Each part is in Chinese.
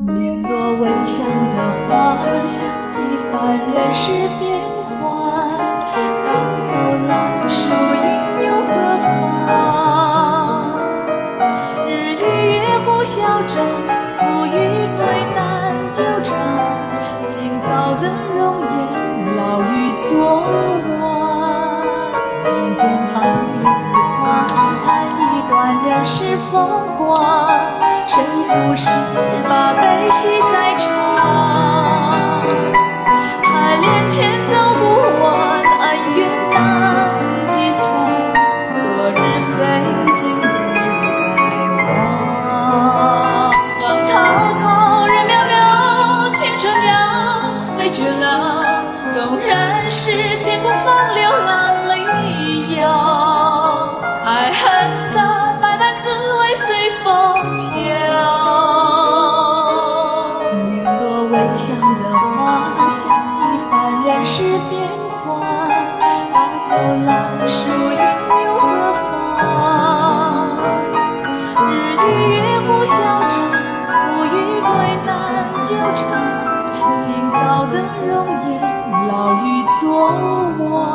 面多微香的花香，一番人世变幻。到头来，输赢又何妨？日与月互消长，富与贵难久长。今朝的容颜，老于昨晚。人间芳雨自狂，叹一段人世风光。谁不是把悲喜在尝？海连天走不完，恩怨难计算。昨日非今日该忘。浪滔滔，人渺渺，青春鸟飞绝了。纵然是千古风流浪里遥，爱恨的百般滋味随风世变幻。到头来，输赢又何妨？日与月互消长，富与贵难久长。今朝的容颜，老于昨晚。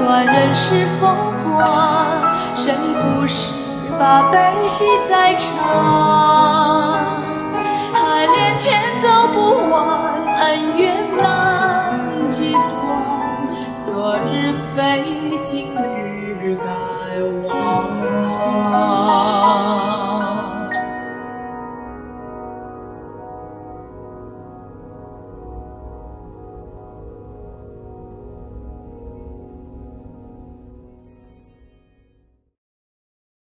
断人世风光，谁不是把悲喜在尝？爱恋天走不完，恩怨难